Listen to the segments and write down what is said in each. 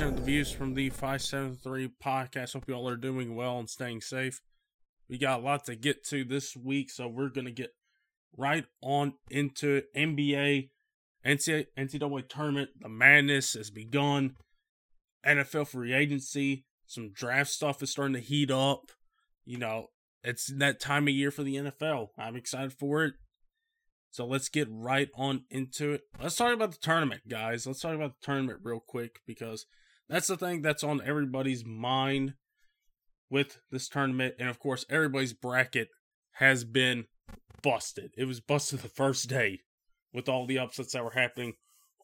represent the views from the 573 podcast. Hope you all are doing well and staying safe. We got a lot to get to this week, so we're going to get right on into NBA, NCAA, NCAA tournament. The madness has begun. NFL free agency, some draft stuff is starting to heat up. You know, it's that time of year for the NFL. I'm excited for it. So let's get right on into it. Let's talk about the tournament, guys. Let's talk about the tournament real quick because that's the thing that's on everybody's mind with this tournament. And of course, everybody's bracket has been busted. It was busted the first day with all the upsets that were happening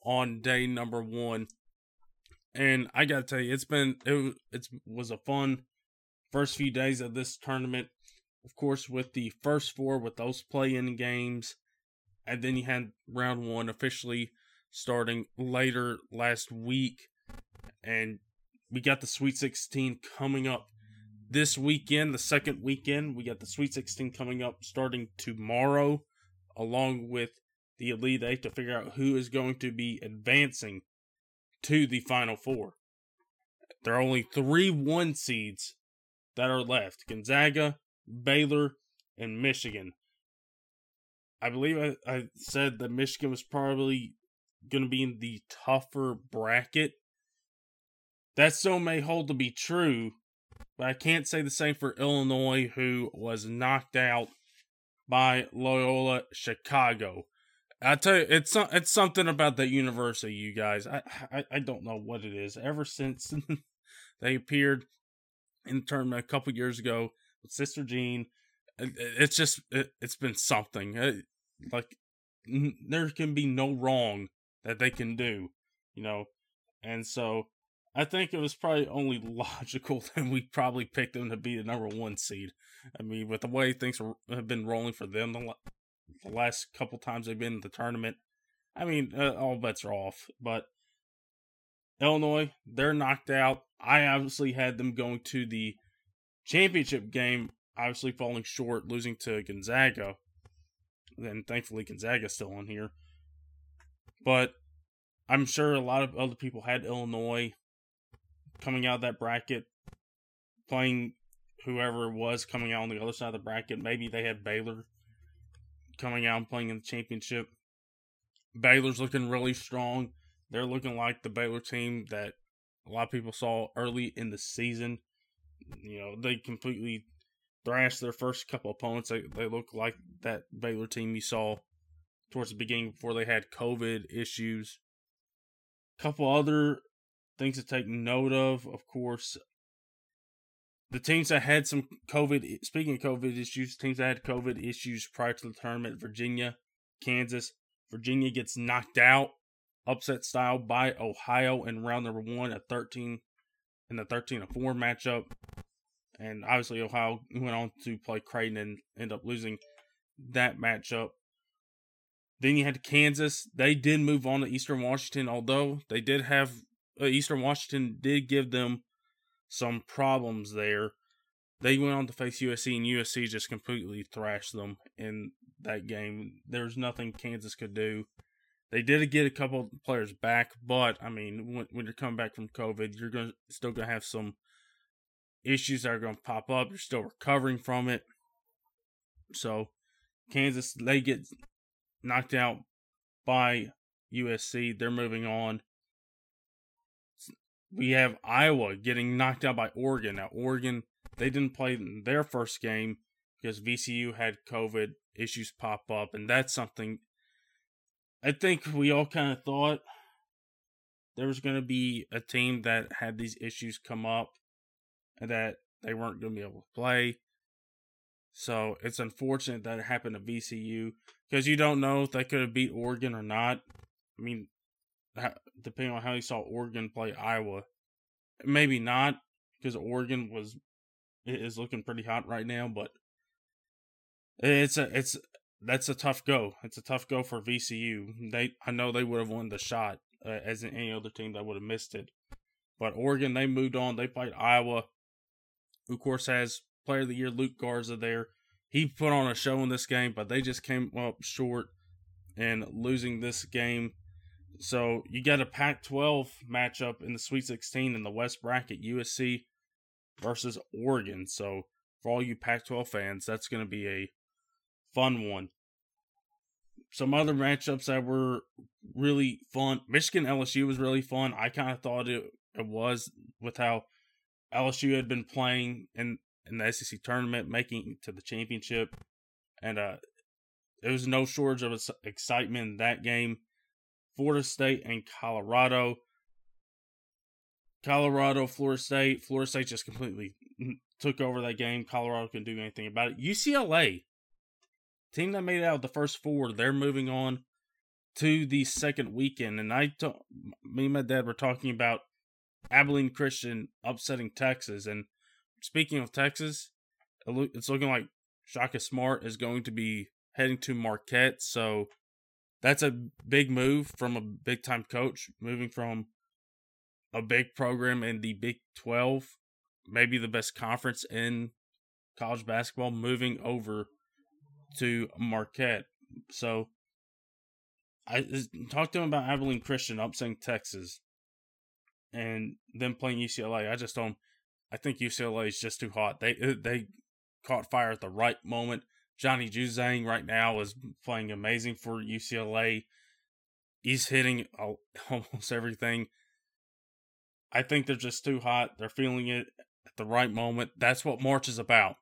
on day number one. And I gotta tell you, it's been it, it was a fun first few days of this tournament. Of course, with the first four with those play-in games and then you had round one officially starting later last week, and we got the Sweet 16 coming up this weekend, the second weekend. We got the Sweet 16 coming up starting tomorrow, along with the Elite Eight to figure out who is going to be advancing to the Final Four. There are only three one seeds that are left Gonzaga, Baylor, and Michigan. I believe I, I said that Michigan was probably going to be in the tougher bracket. That still may hold to be true, but I can't say the same for Illinois, who was knocked out by Loyola Chicago. I tell you, it's it's something about that university, you guys. I I, I don't know what it is. Ever since they appeared in the tournament a couple years ago with Sister Jean, it's just it, has been something. It, like n- there can be no wrong that they can do, you know. And so I think it was probably only logical that we probably picked them to be the number one seed. I mean, with the way things have been rolling for them the, last couple times they've been in the tournament, I mean, uh, all bets are off. But Illinois, they're knocked out. I obviously had them going to the championship game, obviously falling short, losing to Gonzaga. Then thankfully Gonzaga's still on here. But I'm sure a lot of other people had Illinois coming out of that bracket, playing whoever was coming out on the other side of the bracket. Maybe they had Baylor coming out and playing in the championship. Baylor's looking really strong. They're looking like the Baylor team that a lot of people saw early in the season. You know, they completely thrashed their first couple opponents. They, they look like that Baylor team you saw towards the beginning before they had COVID issues. Couple other things to take note of, of course. The teams that had some COVID, speaking of COVID issues, teams that had COVID issues prior to the tournament, Virginia, Kansas. Virginia gets knocked out, upset style by Ohio in round number one at 13 in the 13 to 4 matchup and obviously Ohio went on to play Creighton and end up losing that matchup. Then you had Kansas. They did move on to Eastern Washington, although they did have Uh, Eastern Washington did give them some problems there. They went on to face USC, and USC just completely thrashed them in that game. There's nothing Kansas could do. They did get a couple players back, but I mean, when, when you're coming back from COVID, you're going still going to have some issues that are going to pop up. You're still recovering from it. So, Kansas, they get knocked out by USC. They're moving on. We have Iowa getting knocked out by Oregon. Now, Oregon, they didn't play their first game because VCU had COVID issues pop up, and that's something I think we all kind of thought there was going to be a team that had these issues come up that they weren't going to be able to play. So it's unfortunate that it happened to VCU because you don't know if they could have beat Oregon or not. I mean, depending on how you saw Oregon play Iowa, maybe not because Oregon was is looking pretty hot right now. But it's a it's that's a tough go. It's a tough go for VCU. They I know they would have won the shot uh, as any other team that would have missed it. But Oregon, they moved on. They played Iowa who of course has player of the year Luka Garza there. He put on a show in this game, but they just came up short and losing this game So you got a Pac 12 matchup in the Sweet 16 in the West bracket, USC versus Oregon. So for all you Pac 12 fans, that's going to be a fun one. Some other matchups that were really fun. Michigan LSU was really fun. I kind of thought it, it was with how LSU had been playing in, in the SEC tournament, making to the championship. And uh, there was no shortage of excitement in that game. Florida State and Colorado. Colorado, Florida State. Florida State just completely took over that game. Colorado couldn't do anything about it. UCLA, team that made out the first four, they're moving on to the second weekend. And I, t- me and my dad were talking about Abilene Christian upsetting Texas. And speaking of Texas, it's looking like Shaka Smart is going to be heading to Marquette. So that's a big move from a big time coach, moving from a big program in the Big 12, maybe the best conference in college basketball, moving over to Marquette. So I talked to him about Abilene Christian upsetting Texas and then playing UCLA. I just don't. I think UCLA is just too hot. They they caught fire at the right moment. Johnny Juzang right now is playing amazing for UCLA. He's hitting almost everything. I think they're just too hot. They're feeling it at the right moment. That's what March is about.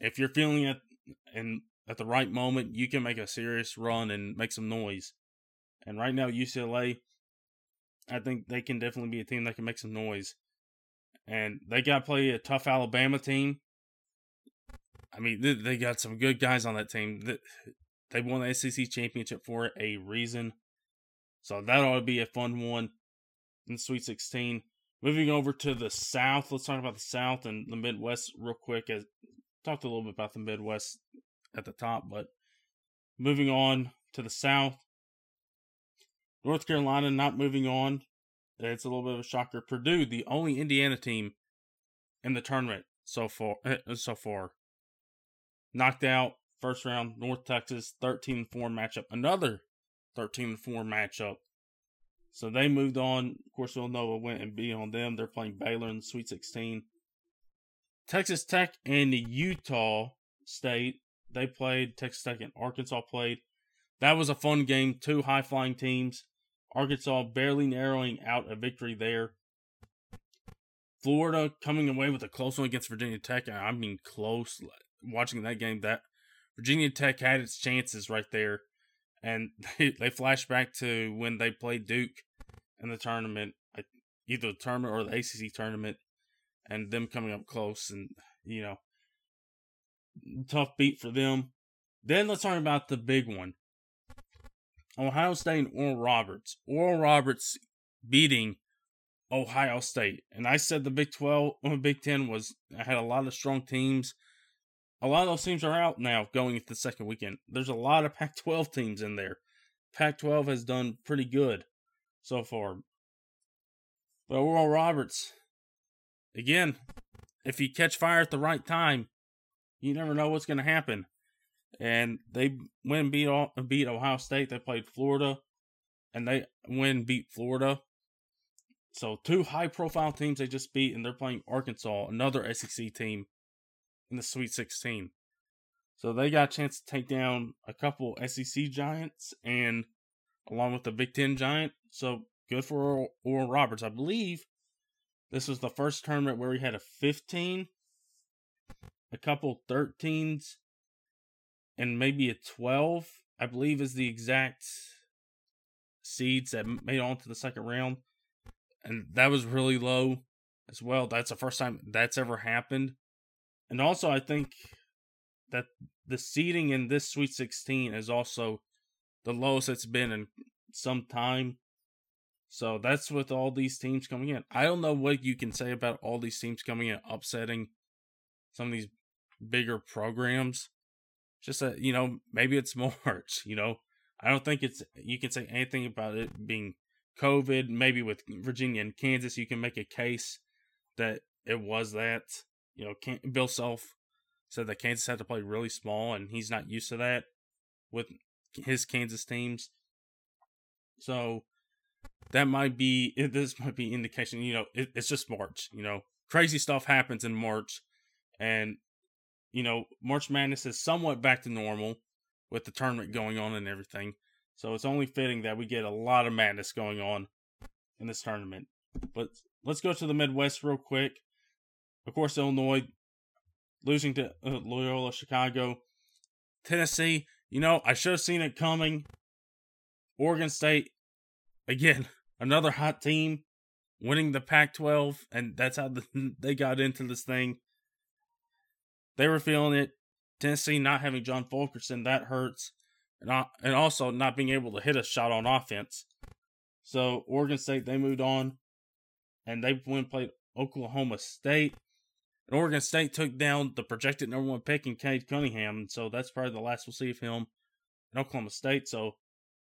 If you're feeling it and at the right moment, you can make a serious run and make some noise. And right now, UCLA, I think they can definitely be a team that can make some noise. And they got to play a tough Alabama team I mean, they, they got some good guys on that team. They won the SEC championship for a reason. So that ought to be a fun one in Sweet 16. Moving over to the South, let's talk about the South and the Midwest real quick. As talked a little bit about the Midwest at the top, but moving on to the South, North Carolina not moving on. It's a little bit of a shocker. Purdue, the only Indiana team in the tournament so far. Eh, so far, knocked out first round North Texas 13 4 matchup. Another 13 4 matchup. So they moved on. Of course, Villanova went and beat on them. They're playing Baylor in the Sweet 16. Texas Tech and Utah State, they played. Texas Tech and Arkansas played. That was a fun game. Two high flying teams. Arkansas barely narrowing out a victory there. Florida coming away with a close one against Virginia Tech. I mean, close watching that game that Virginia Tech had its chances right there, and they, they flash back to when they played Duke in the tournament, either the tournament or the ACC tournament, and them coming up close, and you know, tough beat for them. Then let's talk about the big one. Ohio State and Oral Roberts. Oral Roberts beating Ohio State. And I said the Big 12, Big 10 was had a lot of strong teams a lot of those teams are out now going into the second weekend. There's a lot of Pac 12 teams in there. Pac 12 has done pretty good so far. But Oral Roberts, again, if you catch fire at the right time, you never know what's going to happen. And they win beat oh-, beat Ohio State. They played Florida, and they win beat Florida. So two high profile teams they just beat, and they're playing Arkansas, another SEC team in the Sweet 16. So they got a chance to take down a couple SEC giants and along with the Big Ten giant. So good for Oral Roberts. I believe this was the first tournament where we had a 15, a couple 13s, and maybe a 12. I believe is the exact seeds that made on to the second round. And that was really low as well. That's the first time that's ever happened. And also, I think that the seeding in this Sweet 16 is also the lowest it's been in some time. So that's with all these teams coming in. I don't know what you can say about all these teams coming in, upsetting some of these bigger programs. Just that, you know, maybe it's March, you know. I don't think it's, you can say anything about it being COVID. Maybe with Virginia and Kansas, you can make a case that it was that you know, Bill Self said that Kansas had to play really small, and he's not used to that with his Kansas teams. So that might be this might be indication. You know, it, it's just March. You know, crazy stuff happens in March, and you know, March Madness is somewhat back to normal with the tournament going on and everything. So it's only fitting that we get a lot of madness going on in this tournament. But let's go to the Midwest real quick. Of course, Illinois losing to uh, Loyola Chicago. Tennessee, you know, I should have seen it coming. Oregon State, again, another hot team winning the Pac 12, and that's how the, they got into this thing. They were feeling it. Tennessee not having John Fulkerson, that hurts. And, and also not being able to hit a shot on offense. So Oregon State, they moved on and they went and played Oklahoma State. And Oregon State took down the projected number one pick in Cade Cunningham. So that's probably the last we'll see of him in Oklahoma State. So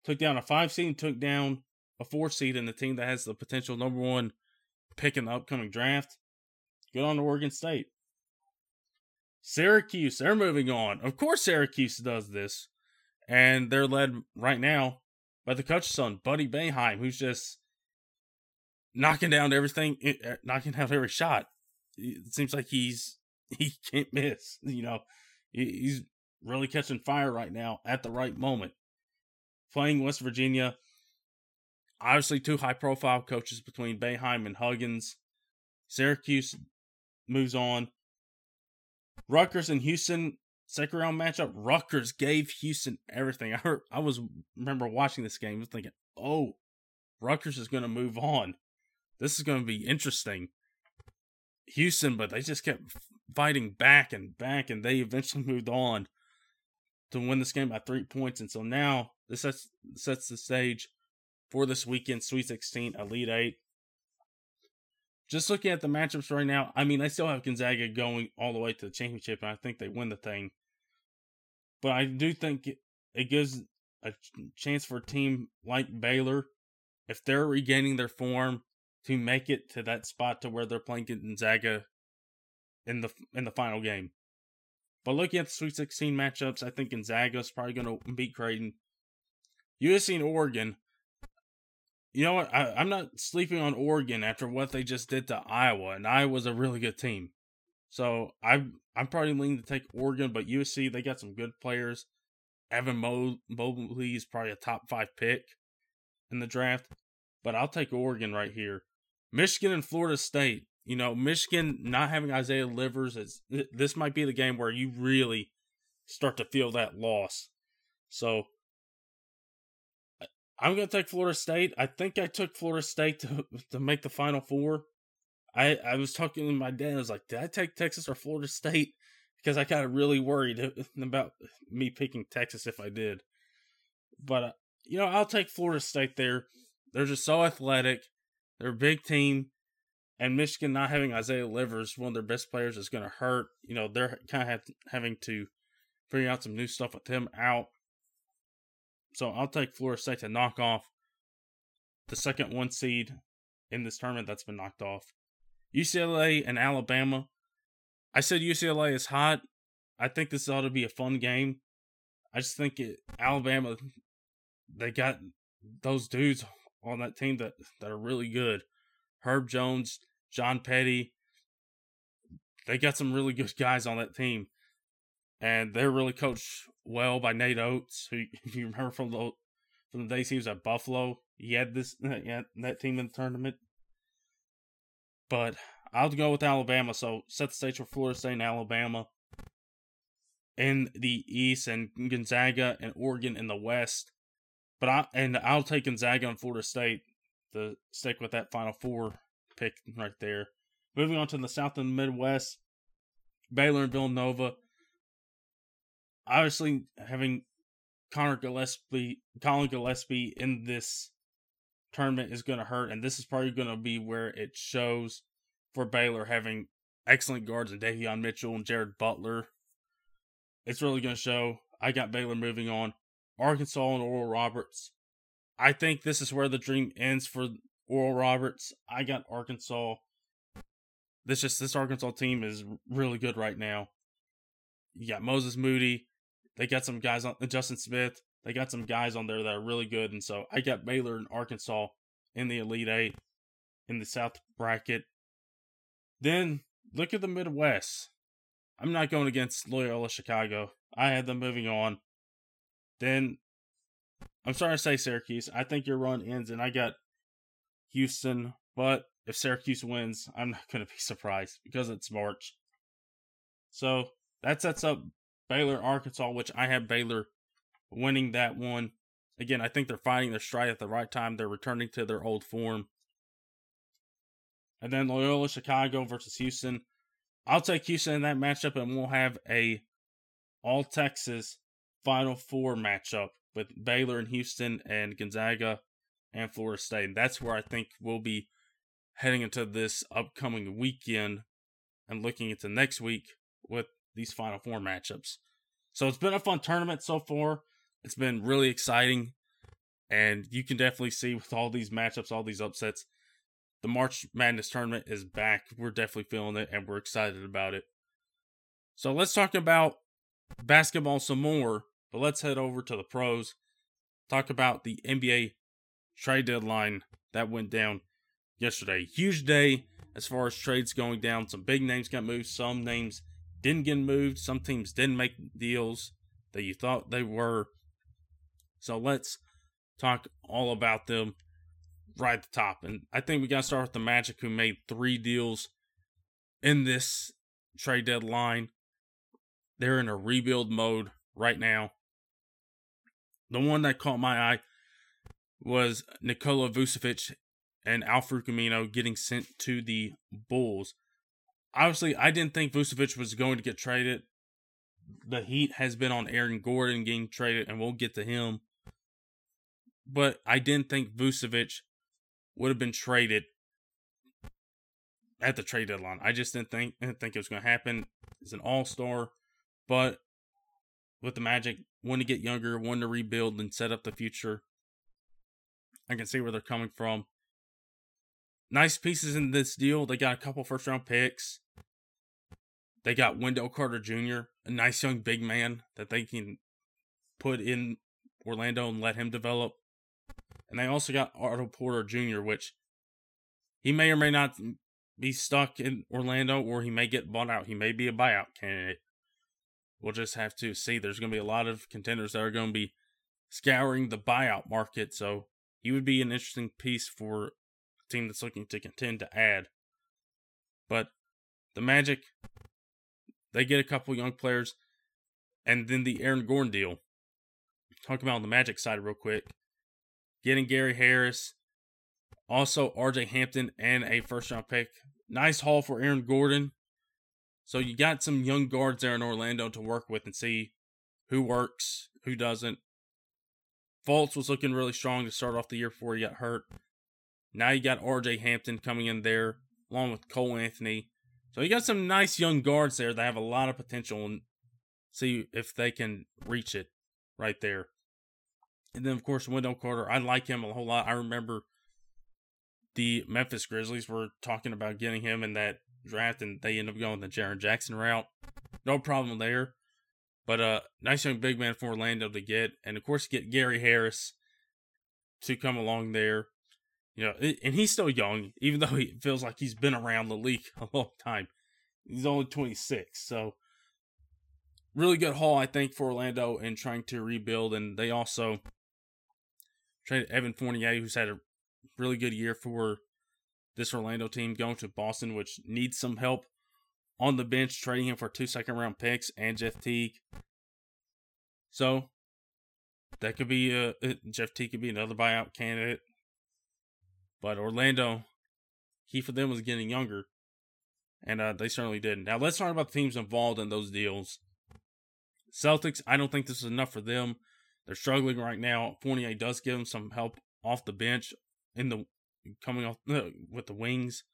took down a five seed and took down a four seed in the team that has the potential number one pick in the upcoming draft. Good on to Oregon State. Syracuse, they're moving on. Of course, Syracuse does this. And they're led right now by the coach's son, Buddy Boeheim, who's just knocking down everything, eh, eh, knocking down every shot. It seems like he's he can't miss. You know, he's really catching fire right now at the right moment. Playing West Virginia, obviously two high profile coaches between Boeheim and Huggins. Syracuse moves on. Rutgers and Houston second round matchup. Rutgers gave Houston everything. I heard. I was remember watching this game, was thinking, "Oh, Rutgers is going to move on. This is going to be interesting." Houston, but they just kept fighting back and back, and they eventually moved on to win this game by three points. And so now this sets sets the stage for this weekend Sweet 16 Elite Eight just looking at the matchups right now, I mean, I still have Gonzaga going all the way to the championship, and I think they win the thing. But I do think it gives a chance for a team like Baylor, if they're regaining their form, to make it to that spot to where they're playing Gonzaga in the in the final game. But looking at the Sweet 16 matchups, I think Gonzaga is probably going to beat Creighton. USC and Oregon, you know what? I, am not sleeping on Oregon after what they just did to Iowa, and Iowa's a really good team. So I'm I'm probably leaning to take Oregon, but USC they got some good players. Evan Mobley is probably a top five pick in the draft, but I'll take Oregon right here. Michigan and Florida State. You know, Michigan not having Isaiah Livers is this might be the game where you really start to feel that loss. So I'm going to take Florida State. I think I took Florida State to to make the Final Four. I I was talking to my dad. I was like, did I take Texas or Florida State? Because I kind of really worried about me picking Texas if I did. But uh, you know, I'll take Florida State there. They're just so athletic. They're a big team, and Michigan not having Isaiah Livers, one of their best players, is going to hurt. You know, they're kind of having to figure out some new stuff with him out. So I'll take Florida State to knock off the second one seed in this tournament that's been knocked off. UCLA and Alabama. I said UCLA is hot. I think this ought to be a fun game. I just think it, Alabama, they got those dudes on that team that, that are really good. Herb Jones, John Petty. They got some really good guys on that team. And they're really coached well by Nate Oats, who if you remember from the from the days he was at Buffalo, he had this had that team in the tournament. But I'll go with Alabama. So set the stage for Florida State and Alabama in the East, and Gonzaga and Oregon in the West. But I and I'll take Gonzaga and Florida State to stick with that Final Four pick right there. Moving on to the South and Midwest, Baylor and Villanova obviously having Connor Gillespie, Collin Gillespie in this tournament is going to hurt, and this is probably going to be where it shows for Baylor having excellent guards and Davion Mitchell and Jared Butler. It's really going to show. I got Baylor moving on. Arkansas and Oral Roberts. I think this is where the dream ends for Oral Roberts. I got Arkansas. This just this Arkansas team is really good right now. You got Moses Moody, they got some guys on uh, Justin Smith. They got some guys on there that are really good, and so I got Baylor and Arkansas in the Elite Eight in the South bracket. Then look at the Midwest. I'm not going against Loyola Chicago. I had them moving on. Then I'm sorry to say Syracuse. I think your run ends, and I got Houston. But if Syracuse wins, I'm not going to be surprised because it's March. So that sets up Baylor, Arkansas, which I have Baylor winning that one. Again, I think they're finding their stride at the right time. They're returning to their old form. And then Loyola Chicago versus Houston. I'll take Houston in that matchup, and we'll have a all Texas Final Four matchup with Baylor and Houston and Gonzaga and Florida State. And that's where I think we'll be heading into this upcoming weekend and looking into next week with these Final Four matchups. So it's been a fun tournament so far. It's been really exciting. And you can definitely see with all these matchups, all these upsets, the March Madness tournament is back. We're definitely feeling it and we're excited about it. So let's talk about basketball some more, but let's head over to the pros. Talk about the NBA trade deadline that went down yesterday. Huge day as far as trades going down. Some big names got moved, some names didn't get moved, some teams didn't make deals that you thought they were. So let's talk all about them right at the top. And I think we got to start with the Magic, who made three deals in this trade deadline. They're in a rebuild mode right now. The one that caught my eye was Nikola Vucevic and Al-Farouq getting sent to the Bulls. Obviously, I didn't think Vucevic was going to get traded. The heat has been on Aaron Gordon getting traded, and we'll get to him. But I didn't think Vucevic would have been traded at the trade deadline. I just didn't think didn't think it was going to happen. He's an all star, but with the Magic, one to get younger, one to rebuild and set up the future. I can see where they're coming from. Nice pieces in this deal. They got a couple first round picks. They got Wendell Carter Jr., a nice young big man that they can put in Orlando and let him develop. And they also got Otto Porter Jr., which he may or may not be stuck in Orlando or he may get bought out. He may be a buyout candidate. We'll just have to see. There's going to be a lot of contenders that are going to be scouring the buyout market. So he would be an interesting piece for a team that's looking to contend to add. But the Magic, they get a couple young players. And then the Aaron Gordon deal. Talk about the Magic side real quick getting Gary Harris, also RJ Hampton, and a first round pick. Nice haul for Aaron Gordon. So you got some young guards there in Orlando to work with and see who works, who doesn't. Fultz was looking really strong to start off the year before he got hurt. Now you got RJ Hampton coming in there, along with Cole Anthony. So you got some nice young guards there that have a lot of potential and see if they can reach it right there. And then, of course, Wendell Carter. I like him a whole lot. I remember the Memphis Grizzlies were talking about getting him in that draft, and they end up going the Jaren Jackson route. No problem there. But uh, nice young big man for Orlando to get, and of course get Gary Harris to come along there. You know, and he's still young, even though he feels like he's been around the league a long time. He's only 26, so really good haul, I think, for Orlando in trying to rebuild. And they also Traded Evan Fournier, who's had a really good year for this Orlando team, going to Boston, which needs some help on the bench, trading him for two second round picks and Jeff Teague. So that could be a Jeff Teague could be another buyout candidate. But Orlando, key for them was getting younger, and uh, they certainly did. Now let's talk about the teams involved in those deals. Celtics, I don't think this is enough for them. They're struggling right now. Fournier does give them some help off the bench in the coming off with the wings,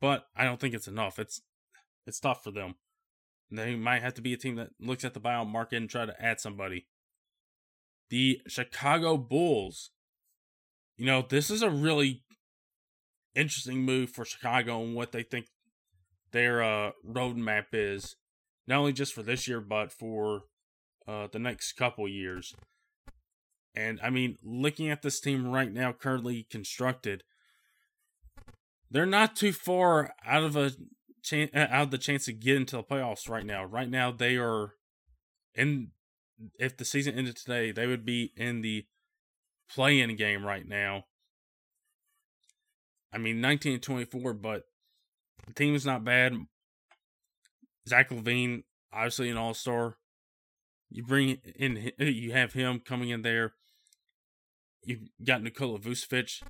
but I don't think it's enough. It's it's tough for them. They might have to be a team that looks at the buyout market and try to add somebody. The Chicago Bulls. You know, this is a really interesting move for Chicago and what they think their uh, roadmap is. Not only just for this year, but for uh, the next couple years. And I mean, looking at this team right now, currently constructed, they're not too far out of a chance uh, out of the chance to get into the playoffs right now. Right now, they are in. If the season ended today, they would be in the play-in game right now. I mean, 19 and 24, but the team is not bad. Zach LaVine, obviously an all-star. You bring in, you have him coming in there. You've got Nikola Vucevic.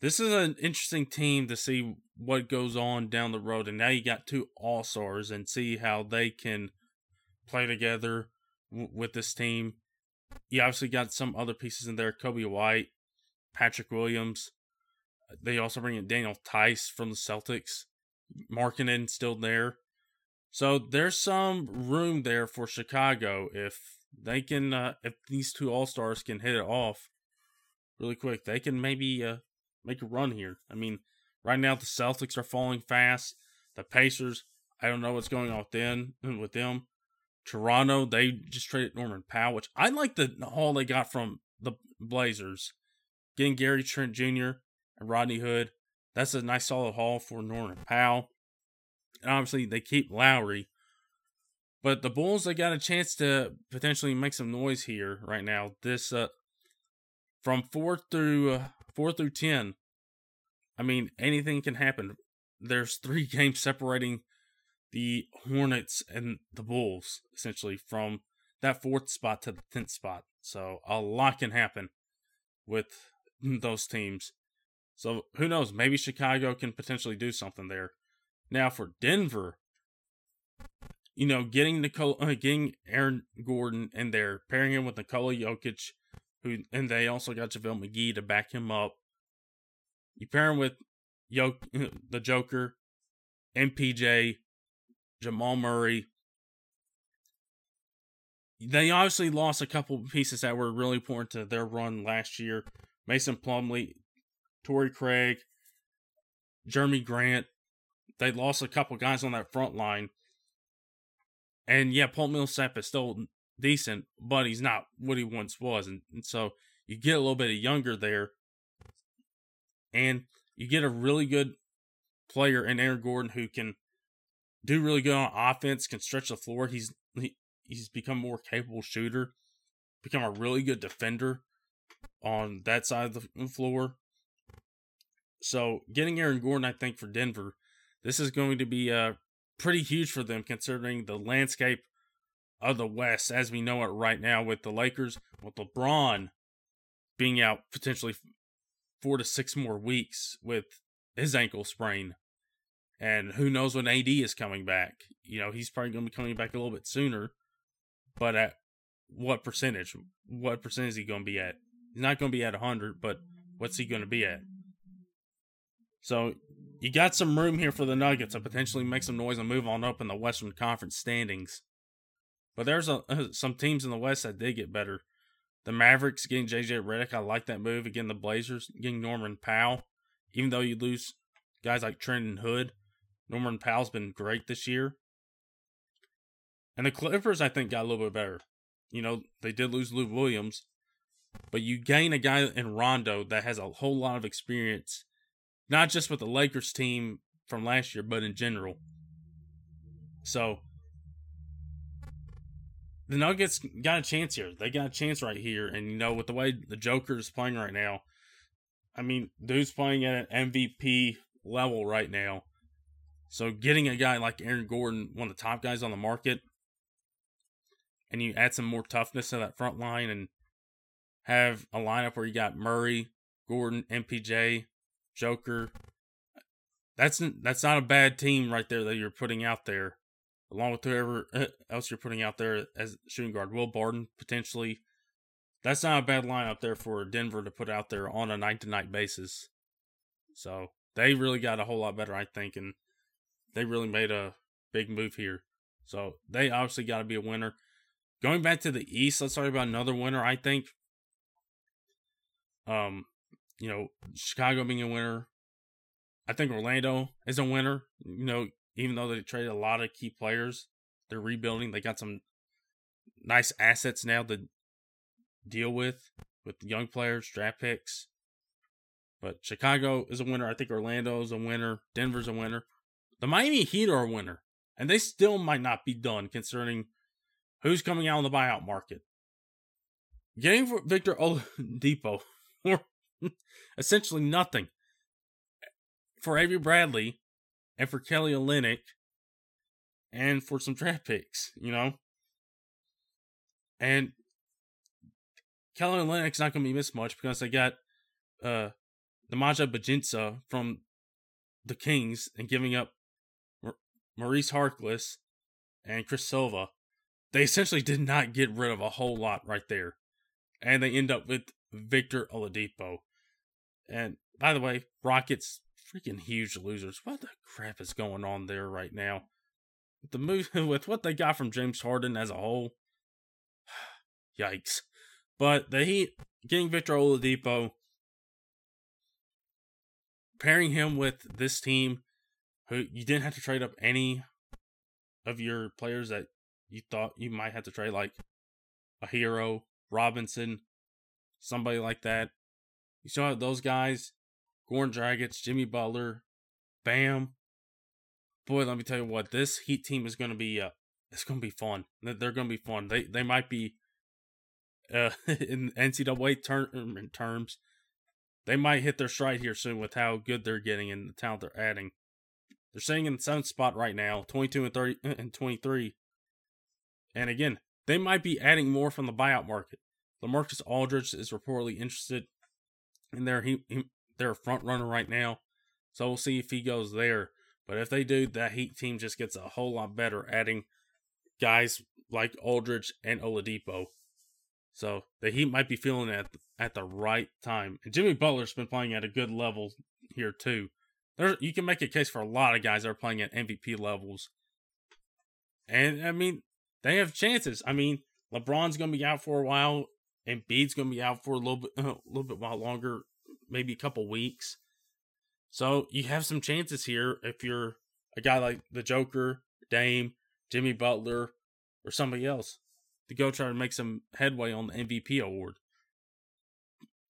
This is an interesting team to see what goes on down the road. And now you got two all stars and see how they can play together w- with this team. You obviously got some other pieces in there Coby White, Patrick Williams. They also bring in Daniel Theis from the Celtics. Markkanen still there. So there's some room there for Chicago if they can, uh, if these two All Stars can hit it off really quick, they can maybe uh, make a run here. I mean, right now the Celtics are falling fast. The Pacers, I don't know what's going on with them. With them, Toronto, they just traded Norman Powell, which I like the haul they got from the Blazers, getting Gary Trent Jr. and Rodney Hood. That's a nice solid haul for Norman Powell. And obviously, they keep Lowry. But the Bulls, they got a chance to potentially make some noise here right now. This uh, from four through uh, four through ten. I mean, anything can happen. There's three games separating the Hornets and the Bulls, essentially, from that fourth spot to the tenth spot. So a lot can happen with those teams. So who knows? Maybe Chicago can potentially do something there. Now for Denver, you know, getting Nicole, uh, getting Aaron Gordon in there, pairing him with Nikola Jokic, who and they also got JaVale McGee to back him up. You pair him with Jok- the Joker, MPJ, Jamal Murray. They obviously lost a couple pieces that were really important to their run last year. Mason Plumlee, Torrey Craig, Jerami Grant, they lost a couple guys on that front line. And yeah, Paul Millsap is still decent, but he's not what he once was. And, and so you get a little bit of younger there. And you get a really good player in Aaron Gordon who can do really good on offense, can stretch the floor. He's he, he's become more capable shooter, become a really good defender on that side of the floor. So getting Aaron Gordon, I think for Denver this is going to be uh, pretty huge for them considering the landscape of the West as we know it right now with the Lakers, with LeBron being out potentially four to six more weeks with his ankle sprain. And who knows when AD is coming back? You know, he's probably going to be coming back a little bit sooner. But at what percentage? What percentage is he going to be at? He's not going to be at 100, but what's he going to be at? So you got some room here for the Nuggets to potentially make some noise and move on up in the Western Conference standings. But there's a, uh, some teams in the West that did get better. The Mavericks getting JJ Redick, I like that move. Again, the Blazers getting Norman Powell. Even though you lose guys like Trendon Hood, Norman Powell's been great this year. And the Clippers, I think, got a little bit better. You know, they did lose Lou Williams, but you gain a guy in Rondo that has a whole lot of experience not just with the Lakers team from last year, but in general. So the Nuggets got a chance here. They got a chance right here. And, you know, with the way the Joker is playing right now, I mean, dude's playing at an MVP level right now. So getting a guy like Aaron Gordon, one of the top guys on the market, and you add some more toughness to that front line and have a lineup where you got Murray, Gordon, MPJ, Joker. That's that's not a bad team right there that you're putting out there, along with whoever uh, else you're putting out there as shooting guard. Will Barton potentially. That's not a bad lineup there for Denver to put out there on a night to night basis. So they really got a whole lot better, I think, and they really made a big move here. So they obviously got to be a winner. Going back to the East, let's talk about another winner. I think. Um, you know, Chicago being a winner. I think Orlando is a winner. You know, even though they traded a lot of key players, they're rebuilding. They got some nice assets now to deal with with young players, draft picks. But Chicago is a winner. I think Orlando is a winner. Denver's a winner. The Miami Heat are a winner. And they still might not be done concerning who's coming out on the buyout market. Getting Victor Oladipo essentially nothing for Avery Bradley and for Kelly Olynyk and for some draft picks, you know? And Kelly Olynyk's not going to be missed much because they got uh, Nemanja Bjelica from the Kings and giving up Maurice Harkless and Chris Silva. They essentially did not get rid of a whole lot right there. And they end up with Victor Oladipo. And by the way, Rockets freaking huge losers. What the crap is going on there right now? With the move with what they got from James Harden as a whole. Yikes. But the Heat getting Victor Oladipo, pairing him with this team, who you didn't have to trade up any of your players that you thought you might have to trade, like a Herro, Robinson, somebody like that. You still have those guys, Goran Dragic, Jimmy Butler, Bam. Boy, let me tell you what, this Heat team is going to be. Uh, it's going to be fun. They're going to be fun. They they might be uh, in NCAA tournament terms, they might hit their stride here soon with how good they're getting and the talent they're adding. They're sitting in the seventh spot right now, 22 and 30 and 23. And again, they might be adding more from the buyout market. LaMarcus Aldridge is reportedly interested in their he, he they're a front runner right now. So we'll see if he goes there. But if they do, that Heat team just gets a whole lot better, adding guys like Aldridge and Oladipo. So the Heat might be feeling at, at the right time. And Jimmy Butler's been playing at a good level here too. There, you can make a case for a lot of guys that are playing at MVP levels. And I mean, they have chances. I mean, LeBron's going to be out for a while, and Embiid's going to be out for a little bit, a little bit while longer, maybe a couple weeks. So you have some chances here if you're a guy like the Joker, Dame, Jimmy Butler, or somebody else to go try to make some headway on the MVP award.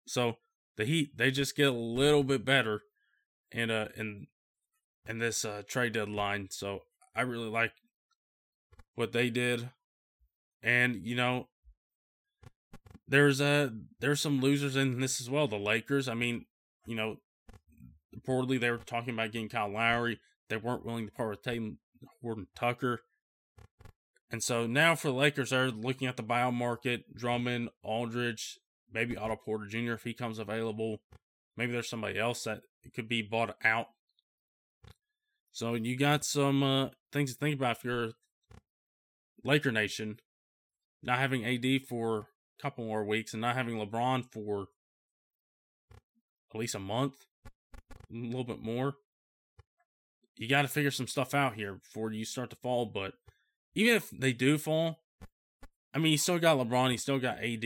So the Heat they just get a little bit better in uh in in this uh, trade deadline. So I really like what they did, and you know there's uh there's some losers in this as well. The Lakers. I mean, you know, reportedly they were talking about getting Kyle Lowry. They weren't willing to part with Talen Horton Tucker. And so now for the Lakers, they're looking at the buyout market. Drummond, Aldridge, maybe Otto Porter Jr. if he comes available. Maybe there's somebody else that could be bought out. So you got some uh, things to think about if you're Laker Nation. Not having AD for couple more weeks and not having LeBron for at least a month, a little bit more. You got to figure some stuff out here before you start to fall. But even if they do fall, I mean, you still got LeBron, you still got AD.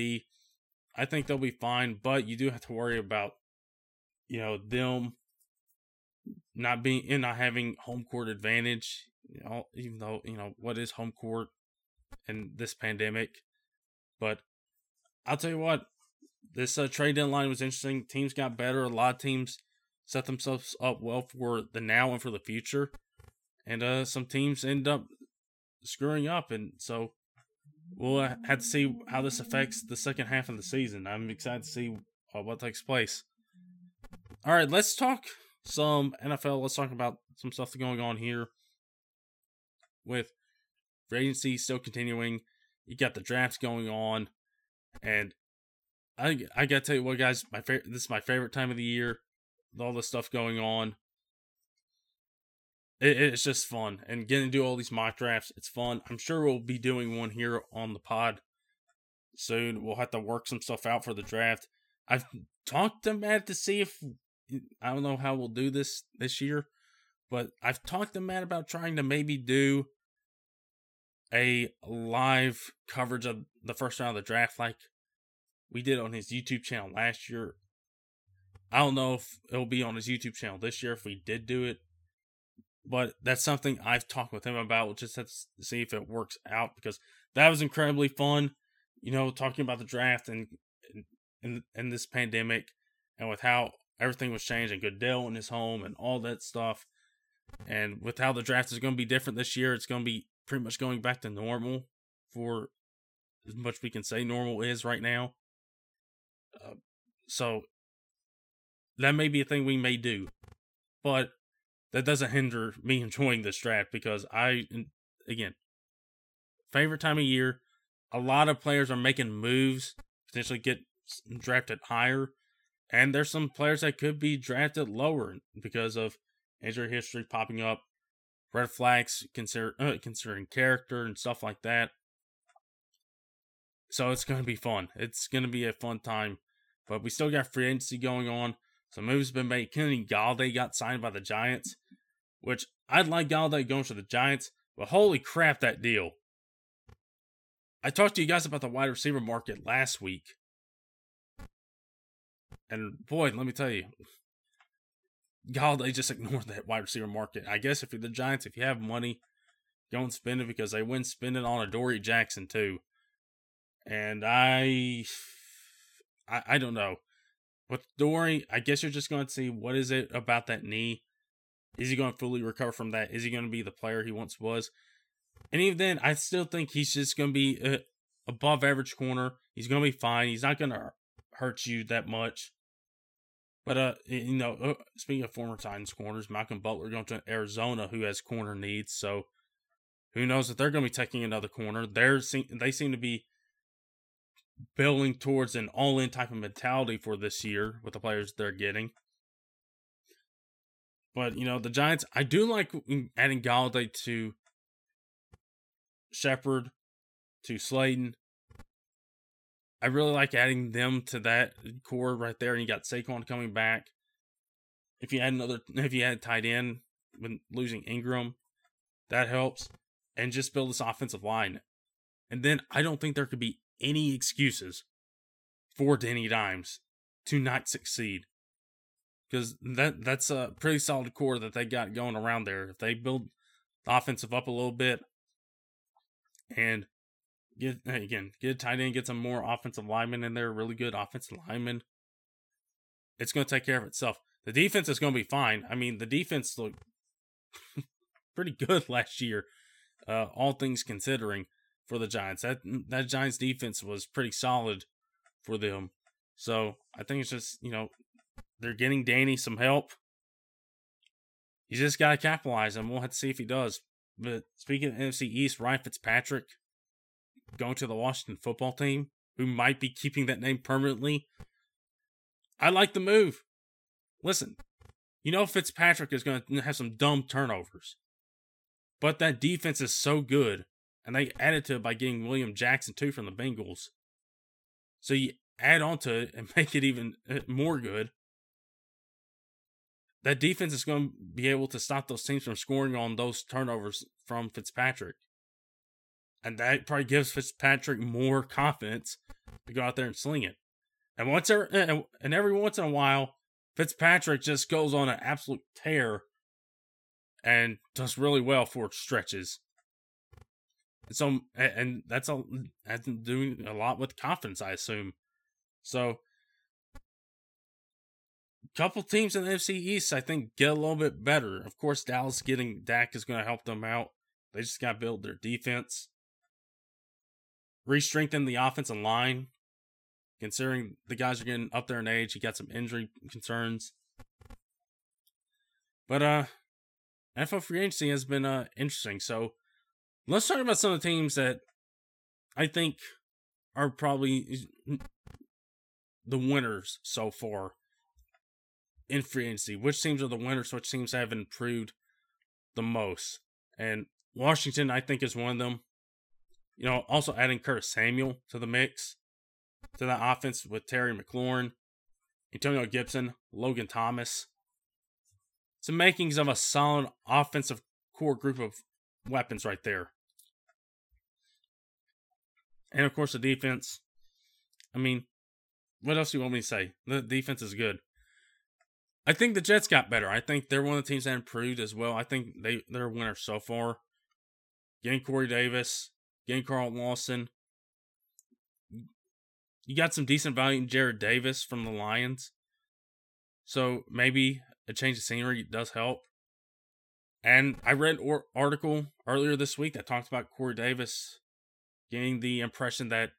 I think they'll be fine, but you do have to worry about, you know, them not being and not having home court advantage. You know, even though you know what is home court in this pandemic, but I'll tell you what, this uh, trade deadline was interesting. Teams got better. A lot of teams set themselves up well for the now and for the future, and uh, some teams end up screwing up, and so we'll uh, have to see how this affects the second half of the season. I'm excited to see uh, what takes place. All right, let's talk some NFL. Let's talk about some stuff going on here with free agency still continuing. You got the drafts going on, and I I gotta tell you what, guys, my favorite. This is my favorite time of the year. With all the stuff going on, it, it's just fun and getting to do all these mock drafts. It's fun. I'm sure we'll be doing one here on the pod soon. We'll have to work some stuff out for the draft. I've talked to Matt to see if mm, I don't know how we'll do this this year, but I've talked to Matt about trying to maybe do a live coverage of the first round of the draft like we did on his YouTube channel last year. I don't know if it'll be on his YouTube channel this year if we did do it, but that's something I've talked with him about. We'll just have to see if it works out because that was incredibly fun. You know, talking about the draft and, in in this pandemic and with how everything was changing, and Goodell in his home and all that stuff, and with how the draft is going to be different this year, it's going to be pretty much going back to normal for as much we can say normal is right now. Uh, so that may be a thing we may do, but that doesn't hinder me enjoying this draft because I, again, favorite time of year. A lot of players are making moves, potentially get drafted higher, and there's some players that could be drafted lower because of injury history popping up, red flags consider uh, considering character and stuff like that. So it's going to be fun. It's going to be a fun time. But we still got free agency going on. Some moves have been made. Kenny Golladay got signed by the Giants, which I'd like Golladay going to the Giants, but holy crap, that deal. I talked to you guys about the wide receiver market last week. And boy, let me tell you, Golladay just ignore that wide receiver market. I guess if you're the Giants, if you have money, go and spend it because they win spending on Adoree Jackson too. And I, I, I don't know. With Dory, I guess you're just going to see what is it about that knee. Is he going to fully recover from that? Is he going to be the player he once was? And even then, I still think he's just going to be a above average corner. He's going to be fine. He's not going to hurt you that much. But uh, you know, uh, speaking of former Titans corners, Malcolm Butler going to Arizona, who has corner needs. So who knows if they're going to be taking another corner? They're they seem to be building towards an all in type of mentality for this year with the players they're getting. But, you know, the Giants, I do like adding Golladay to Shepard, to Slayton. I really like adding them to that core right there. And you got Saquon coming back. If you add another, if you add tight end when losing Ingram, that helps. And just build this offensive line. And then I don't think there could be any excuses for Danny Dimes to not succeed. Because that that's a pretty solid core that they got going around there. If they build the offensive up a little bit and get again, get a tight end, get some more offensive linemen in there, really good offensive linemen, it's gonna take care of itself. The defense is gonna be fine. I mean, the defense looked pretty good last year, uh, all things considering for the Giants. That that Giants defense was pretty solid for them. So I think it's just you know they're getting Danny some help. You just gotta capitalize, and we'll have to see if he does. But speaking of NFC East, Ryan Fitzpatrick going to the Washington football team, who might be keeping that name permanently. I like the move. Listen, you know Fitzpatrick is going to have some dumb turnovers, but that defense is so good and they added to it by getting William Jackson too from the Bengals. So you add on to it and make it even uh, more good. That defense is going to be able to stop those teams from scoring on those turnovers from Fitzpatrick. And that probably gives Fitzpatrick more confidence to go out there and sling it. And once every, and every once in a while, Fitzpatrick just goes on an absolute tear and does really well for stretches. And So and that's a that's doing a lot with confidence, I assume. So a couple teams in the NFC East, I think, get a little bit better. Of course, Dallas getting Dak is going to help them out. They just got to build their defense, re-strengthen the offensive line. Considering the guys are getting up there in age, you got some injury concerns. But uh, NFL free agency has been uh interesting. So let's talk about some of the teams that I think are probably the winners so far in free agency. Which teams are the winners? Which teams have improved the most? And Washington, I think, is one of them. You know, also adding Curtis Samuel to the mix to that offense with Terry McLaurin, Antonio Gibson, Logan Thomas. Some makings of a solid offensive core group of weapons right there. And of course, the defense. I mean, what else do you want me to say? The defense is good. I think the Jets got better. I think they're one of the teams that improved as well. I think they they're winners so far. Getting Corey Davis, getting Carl Lawson, you got some decent value in Jarrad Davis from the Lions. So maybe a change of scenery does help. And I read an article earlier this week that talked about Corey Davis getting the impression that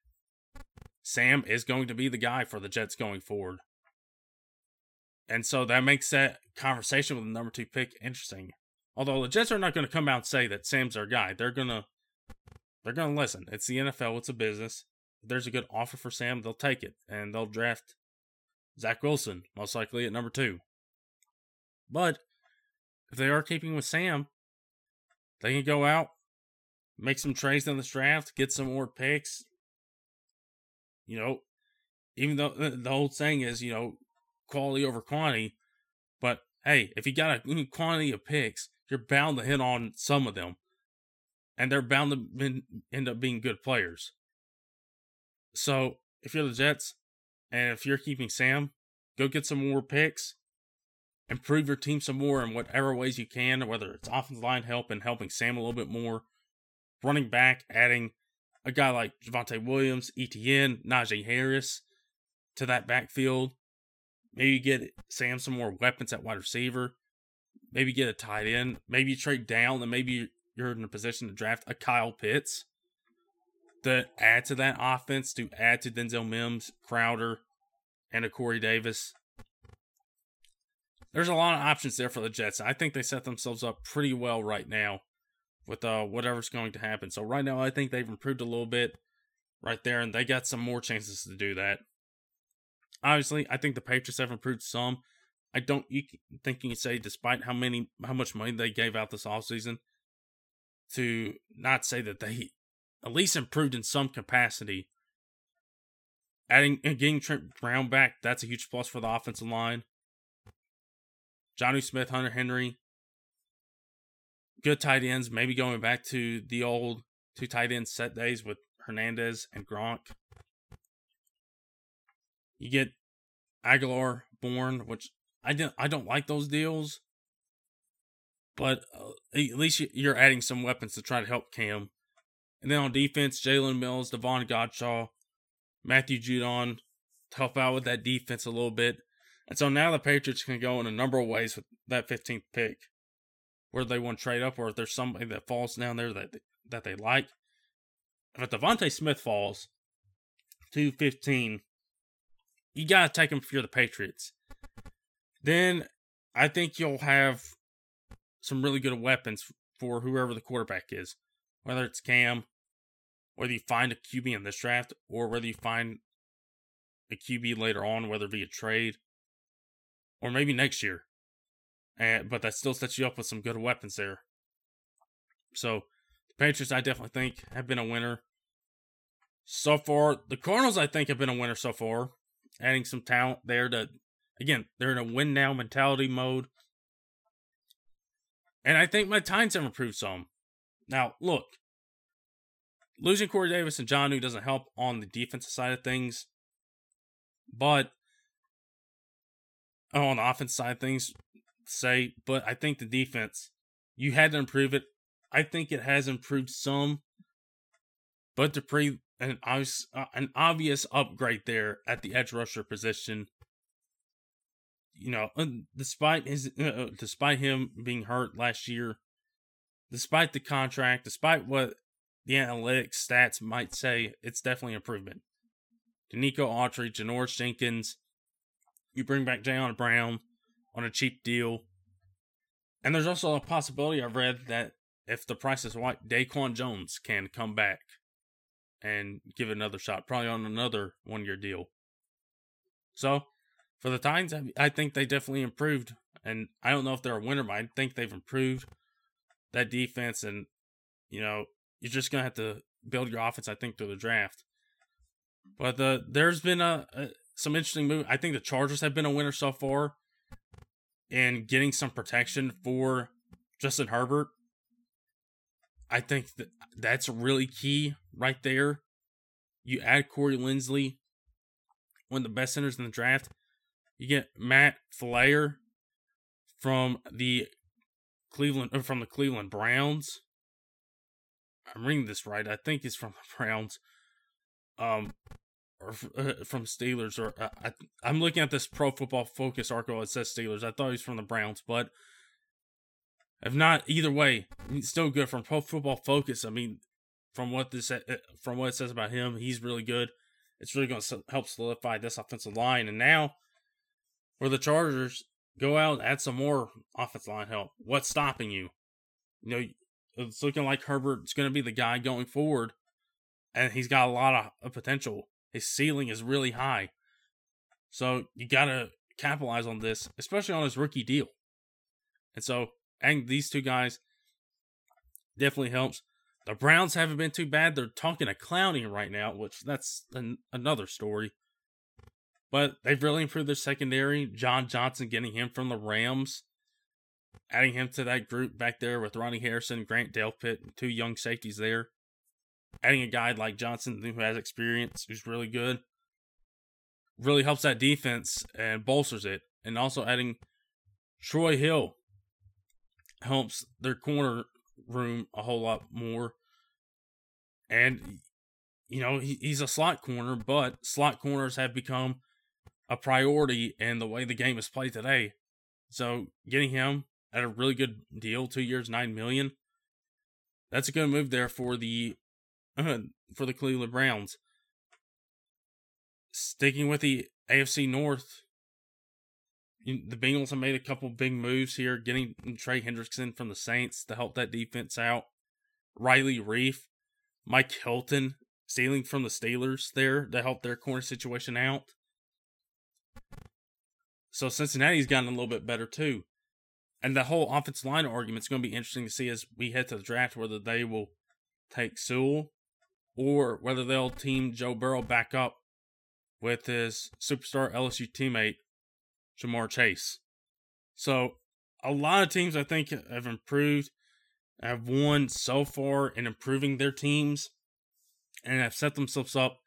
Sam is going to be the guy for the Jets going forward. And so that makes that conversation with the number two pick interesting. Although the Jets are not going to come out and say that Sam's our guy. They're gonna they're gonna listen. It's the NFL, it's a business. If there's a good offer for Sam, they'll take it. And they'll draft Zach Wilson, most likely at number two. But if they are keeping with Sam, they can go out, make some trades in this draft, get some more picks. You know, even though the old saying is, you know, quality over quantity, but hey, if you got a quantity of picks, you're bound to hit on some of them, and they're bound to end up being good players. So if you're the Jets, and if you're keeping Sam, go get some more picks improve your team some more in whatever ways you can, whether it's offensive line help and helping Sam a little bit more, running back, adding a guy like Javonte Williams, Etienne, Najee Harris to that backfield. Maybe get Sam some more weapons at wide receiver. Maybe get a tight end. Maybe trade down and maybe you're in a position to draft a Kyle Pitts to add to that offense, to add to Denzel Mims, Crowder, and a Corey Davis there's a lot of options there for the Jets. I think they set themselves up pretty well right now with uh, whatever's going to happen. So right now, I think they've improved a little bit right there, and they got some more chances to do that. Obviously, I think the Patriots have improved some. I don't think you can say, despite how many, how much money they gave out this offseason, to not say that they at least improved in some capacity. Adding and getting Trent Brown back, that's a huge plus for the offensive line. Jonnu Smith, Hunter Henry, good tight ends. Maybe going back to the old two tight end set days with Hernandez and Gronk. You get Agholor, Bourne, which I don't I don't like those deals, but uh, at least you're adding some weapons to try to help Cam. And then on defense, Jalen Mills, Devon Godchaux, Matthew Judon to help out with that defense a little bit. And so now the Patriots can go in a number of ways with that 15th pick, where they want to trade up, or if there's somebody that falls down there that that they like. If DeVonta Smith falls to 15, you gotta take him if you're the Patriots. Then I think you'll have some really good weapons for whoever the quarterback is, whether it's Cam, whether you find a QB in this draft, or whether you find a QB later on, whether it be a trade or maybe next year. And but that still sets you up with some good weapons there. So the Patriots, I definitely think, have been a winner so far. The Cardinals, I think, have been a winner so far, adding some talent there. To again, they're in a win now mentality mode, and I think my Titans have improved some. Now, look, losing Corey Davis and Jonnu doesn't help on the defensive side of things, but oh, on the offense side things, say, but I think the defense, you had to improve it. I think it has improved some, but Dupree, an obvious, uh, an obvious upgrade there at the edge rusher position. You know, despite his, uh, uh, despite him being hurt last year, despite the contract, despite what the analytics stats might say, it's definitely improvement. Denico Autry, Janoris Jenkins, you bring back Jayon Brown on a cheap deal. And there's also a possibility I've read that if the price is right, Daquan Jones can come back and give another shot, probably on another one year deal. So for the Titans, I think they definitely improved. And I don't know if they're a winner, but I think they've improved that defense. And, you know, you're just going to have to build your offense, I think, through the draft. But the there's been a, a some interesting move. I think the Chargers have been a winner so far in getting some protection for Justin Herbert. I think that that's really key right there. You add Corey Linsley, one of the best centers in the draft. You get Matt Feiler from the Cleveland uh, from the Cleveland Browns. I'm reading this right. I think he's from the Browns. Um, or uh, from Steelers, or uh, I, am looking at this Pro Football Focus article. It says Steelers. I thought he's from the Browns, but if not, either way, he's still good from Pro Football Focus. I mean, from what this uh, from what it says about him, he's really good. It's really going to help solidify this offensive line. And now, for the Chargers, go out add some more offensive line help. What's stopping you? You know, it's looking like Herbert's going to be the guy going forward, and he's got a lot of potential. His ceiling is really high. So you got to capitalize on this, especially on his rookie deal. And so, and these two guys definitely helps. The Browns haven't been too bad. They're talking a Clowney right now, which that's an, another story. But they've really improved their secondary. John Johnson getting him from the Rams, adding him to that group back there with Ronnie Harrison, Grant Delpit, two young safeties there adding a guy like Johnson who has experience, who's really good, really helps that defense and bolsters it. And also adding Troy Hill helps their corner room a whole lot more. And, you know, he, he's a slot corner, but slot corners have become a priority in the way the game is played today. So getting him at a really good deal, two years, nine million, that's a good move there for the for the Cleveland Browns. Sticking with the AFC North, the Bengals have made a couple big moves here, getting Trey Hendrickson from the Saints to help that defense out. Riley Reiff, Mike Hilton stealing from the Steelers there to help their corner situation out. So Cincinnati's gotten a little bit better too. And the whole offensive line argument is going to be interesting to see as we head to the draft whether they will take Sewell or whether they'll team Joe Burrow back up with his superstar LSU teammate, Ja'Marr Chase. So, a lot of teams I think have improved, have won so far in improving their teams, and have set themselves up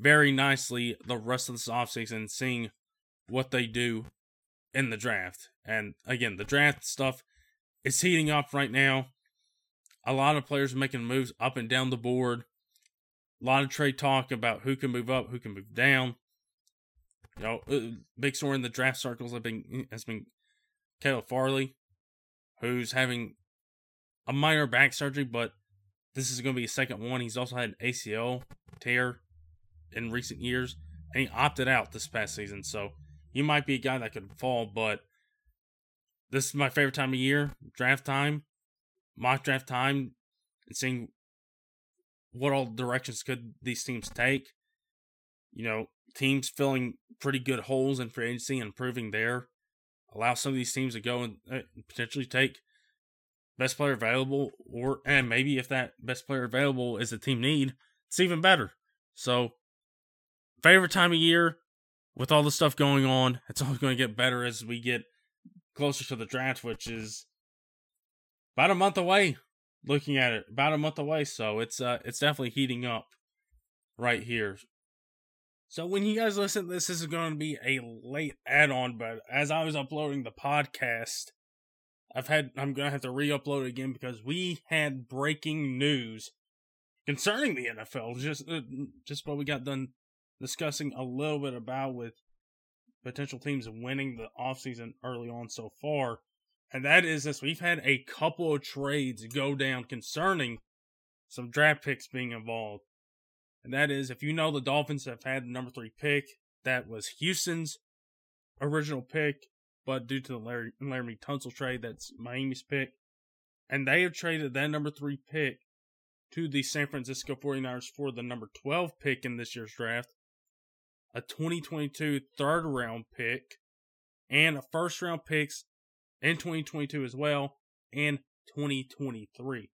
very nicely the rest of this offseason, seeing what they do in the draft. And again, the draft stuff is heating up right now. A lot of players making moves up and down the board. A lot of trade talk about who can move up, who can move down. You know, uh, big story in the draft circles have been has been Caleb Farley, who's having a minor back surgery, but this is going to be a second one. He's also had an ACL tear in recent years, and he opted out this past season. So he might be a guy that could fall, but this is my favorite time of year, draft time, mock draft time, and seeing what all directions could these teams take? You know, teams filling pretty good holes in free agency and improving there. Allow some of these teams to go and uh, potentially take best player available, or and maybe if that best player available is a team need, it's even better. So, favorite time of year with all the stuff going on, it's always going to get better as we get closer to the draft, which is about a month away looking at it. About a month away so it's uh it's definitely heating up right here. So when you guys listen this is going to be a late add-on but as i was uploading the podcast i've had i'm gonna have to re-upload again because we had breaking news concerning the nfl just uh, just what we got done discussing a little bit about with potential teams winning the offseason early on so far and that is this we've had a couple of trades go down concerning some draft picks being involved. And that is, if you know the Dolphins have had the number three pick, that was Houston's original pick, but due to the Larry, Laremy Tunsil trade, that's Miami's pick. And they have traded that number three pick to the San Francisco 49ers for the number 12 pick in this year's draft, a 2022 third round pick, and a first round picks in 2022 as well, and 2023.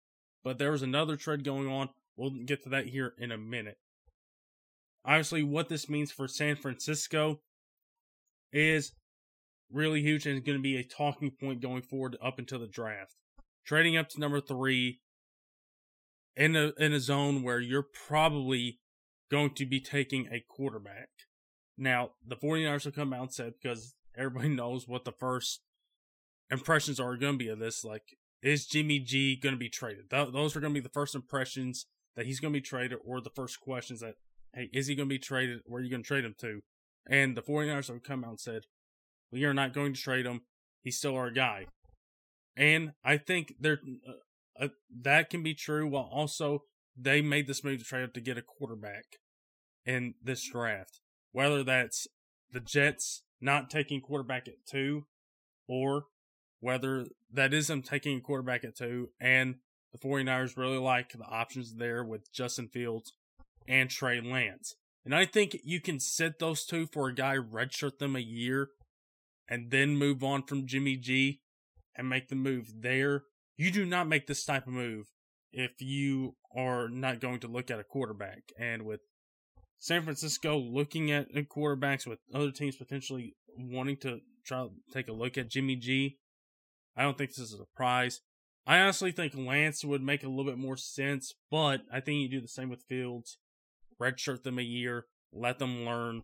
But there was another trade going on. We'll get to that here in a minute. Obviously, what this means for San Francisco is really huge and is going to be a talking point going forward up until the draft. Trading up to number three in a in a zone where you're probably going to be taking a quarterback. Now, the 49ers will come out and said, because everybody knows what the first impressions are going to be of this. Like, is Jimmy G going to be traded? Th- those are going to be the first impressions that he's going to be traded, or the first questions that hey, is he going to be traded? Where are you going to trade him to? And the 49ers have come out and said, we are not going to trade him. He's still our guy. And I think there uh, uh, that can be true while also they made this move to trade up to get a quarterback in this draft. Whether that's the Jets not taking quarterback at two or whether that is them taking quarterback at two and the 49ers really like the options there with Justin Fields and Trey Lance. And I think you can set those two for a guy, redshirt them a year, and then move on from Jimmy G and make the move there. You do not make this type of move if you are not going to look at a quarterback. And with San Francisco looking at quarterbacks with other teams potentially wanting to try to take a look at Jimmy G, I don't think this is a surprise. I honestly think Lance would make a little bit more sense, but I think you do the same with Fields. Redshirt them a year, let them learn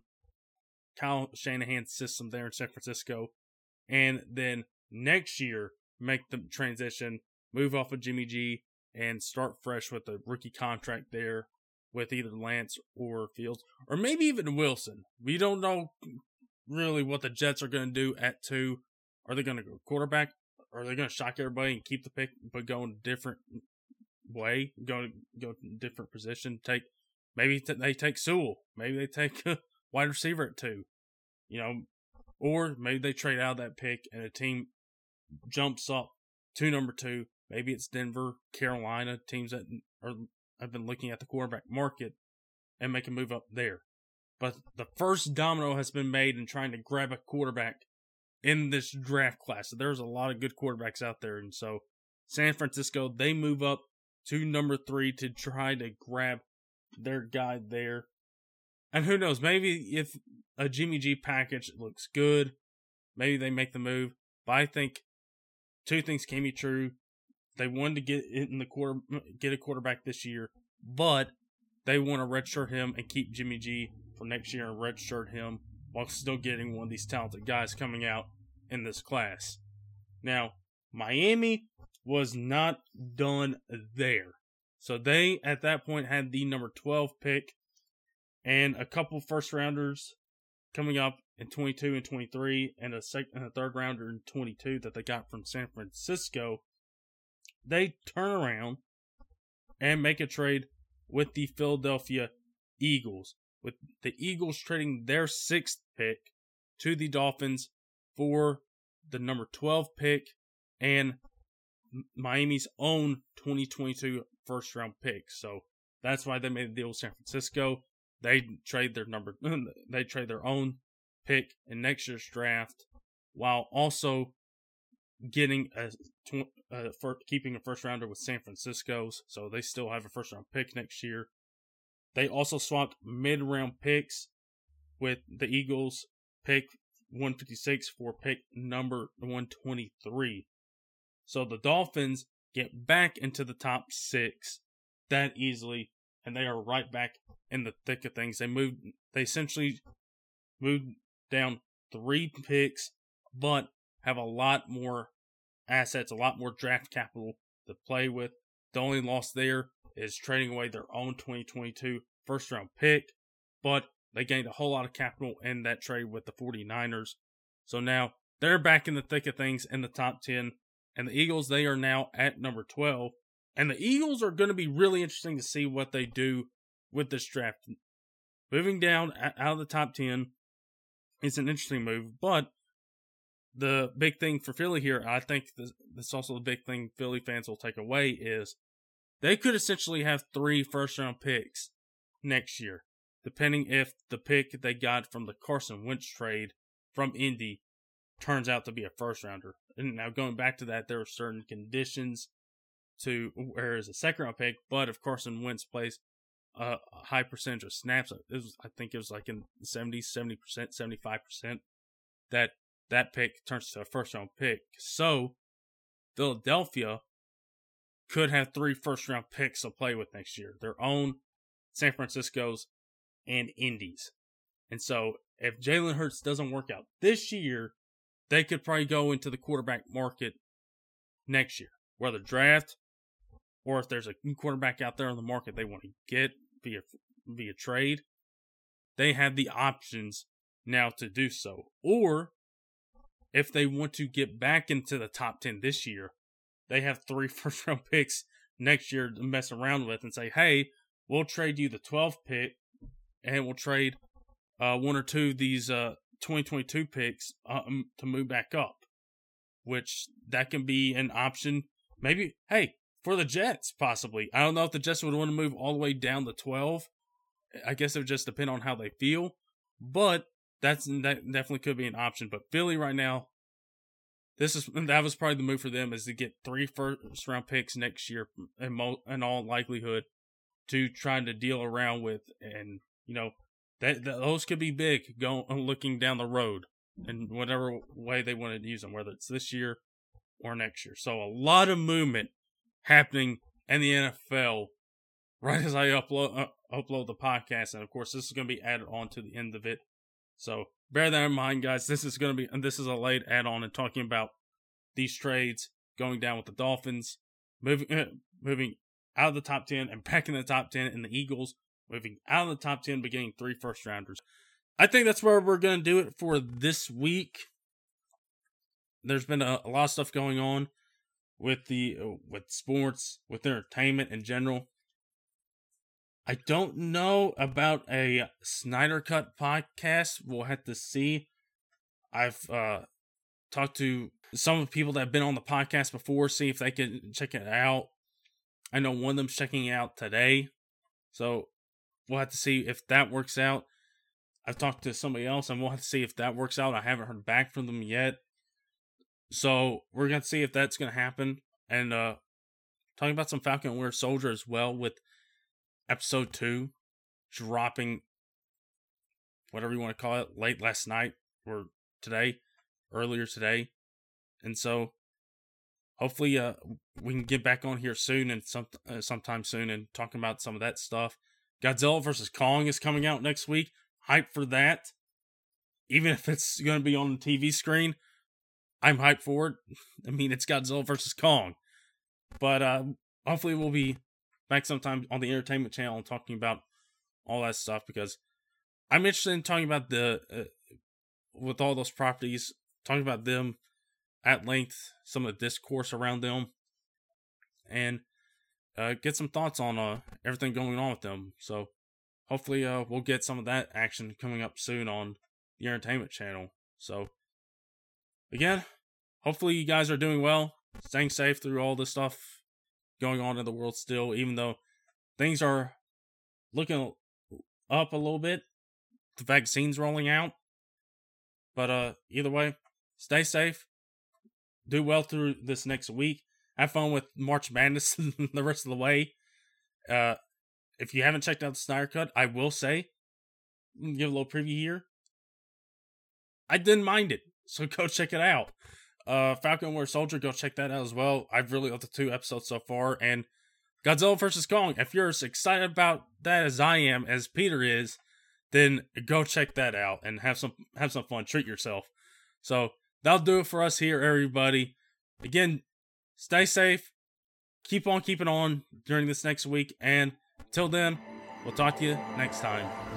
Kyle Shanahan's system there in San Francisco, and then next year make the transition, move off of Jimmy G, and start fresh with a rookie contract there with either Lance or Fields, or maybe even Wilson. We don't know really what the Jets are going to do at two. Are they going to go quarterback? Are they going to shock everybody and keep the pick, but go in a different way? Go to go different position. Take maybe they take Sewell. Maybe they take a wide receiver at two. You know, or maybe they trade out that pick and a team jumps up to number two. Maybe it's Denver, Carolina, teams that are have been looking at the quarterback market and make a move up there. But the first domino has been made in trying to grab a quarterback in this draft class. So there's a lot of good quarterbacks out there. And so San Francisco, they move up to number three to try to grab their guy there. And who knows, maybe if a Jimmy G package looks good, maybe they make the move. But I think two things can be true. They wanted to get in the quarter, get a quarterback this year, but they want to redshirt him and keep Jimmy G for next year and redshirt him while still getting one of these talented guys coming out in this class. Now, Miami was not done there. So they, at that point, had the number 12 pick and a couple first rounders coming up in 22 and 23 and a second and a third rounder in 22 that they got from San Francisco. They turn around and make a trade with the Philadelphia Eagles with the Eagles trading their sixth pick to the Dolphins for the number 12 pick and Miami's own 2022 first round pick. So that's why they made the deal with San Francisco. They trade their number, they trade their own pick in next year's draft while also getting a, uh, for keeping a first rounder with San Francisco's. So they still have a first round pick next year. They also swapped mid round picks with the Eagles pick 156 for pick number 123. So the Dolphins get back into the top six that easily, and they are right back in the thick of things. They moved, they essentially moved down three picks, but have a lot more assets, a lot more draft capital to play with. The only loss there is trading away their own 2022 first round pick, but they gained a whole lot of capital in that trade with the 49ers. So now they're back in the thick of things in the top 10. And the Eagles, they are now at number 12. And the Eagles are going to be really interesting to see what they do with this draft. Moving down out of the top 10 is an interesting move, but the big thing for Philly here, I think this also the big thing Philly fans will take away is they could essentially have three first round picks next year, depending if the pick they got from the Carson Wentz trade from Indy turns out to be a first rounder. And now going back to that, there are certain conditions to where is a second round pick, but if Carson Wentz plays a high percentage of snaps, it was, I think it was like in the 70s, 70%, 75%, that that pick turns to a first round pick. So Philadelphia could have three first round picks to play with next year their own, San Francisco's, and Indy's. And so if Jalen Hurts doesn't work out this year, they could probably go into the quarterback market next year, whether draft or if there's a quarterback out there on the market they want to get via via trade, they have the options now to do so. Or if they want to get back into the top 10 this year, they have three first round picks next year to mess around with and say, hey, we'll trade you the 12th pick and we'll trade uh, one or two of these uh, 2022 picks um, to move back up, which that can be an option. Maybe, hey, for the Jets, possibly. I don't know if the Jets would want to move all the way down to 12. I guess it would just depend on how they feel, but that's that definitely could be an option. But Philly right now, this is that was probably the move for them is to get three first round picks next year in, mo- in all likelihood to try to deal around with and you know that, that those could be big going looking down the road in whatever way they want to use them whether it's this year or next year so a lot of movement happening in the NFL right as I upload uh, upload the podcast and of course this is going to be added on to the end of it so bear that in mind, guys. This is going to be, and this is a late add on and talking about these trades going down with the Dolphins, moving, uh, moving out of the top 10 and back in the top 10, and the Eagles moving out of the top 10, beginning three first rounders. I think that's where we're going to do it for this week. There's been a, a lot of stuff going on with the with sports, with entertainment in general. I don't know about a Snyder Cut podcast. We'll have to see. I've uh, talked to some of the people that have been on the podcast before, see if they can check it out. I know one of them's checking out today. So we'll have to see if that works out. I've talked to somebody else and we'll have to see if that works out. I haven't heard back from them yet. So we're gonna see if that's gonna happen. And uh talking about some Falcon Winter Soldier as well with episode two dropping whatever you want to call it late last night or today earlier today. And so hopefully uh we can get back on here soon and some uh, sometime soon and talking about some of that stuff. Godzilla versus kong is coming out next week. Hype for that. Even if it's going to be on the tv screen i'm hyped for it. I mean it's godzilla versus kong. But uh hopefully we'll be back sometime on the entertainment channel and talking about all that stuff because I'm interested in talking about the uh, with all those properties, talking about them at length, some of the discourse around them, and uh, get some thoughts on uh, everything going on with them. So hopefully, uh, we'll get some of that action coming up soon on the entertainment channel. So again, hopefully you guys are doing well, staying safe through all this stuff going on in the world still, even though things are looking up a little bit. The vaccine's rolling out. But uh either way, stay safe. Do well through this next week. Have fun with March Madness the rest of the way. Uh if you haven't checked out the Snyder Cut, I will say, give a little preview here. I didn't mind it, so go check it out. Uh, Falcon War Soldier, go check that out as well. I've really loved the two episodes so far, and Godzilla vs Kong. If you're as excited about that as I am, as Peter is, then go check that out and have some have some fun. Treat yourself. So that'll do it for us here, everybody. Again, stay safe. Keep on keeping on during this next week, and till then, we'll talk to you next time.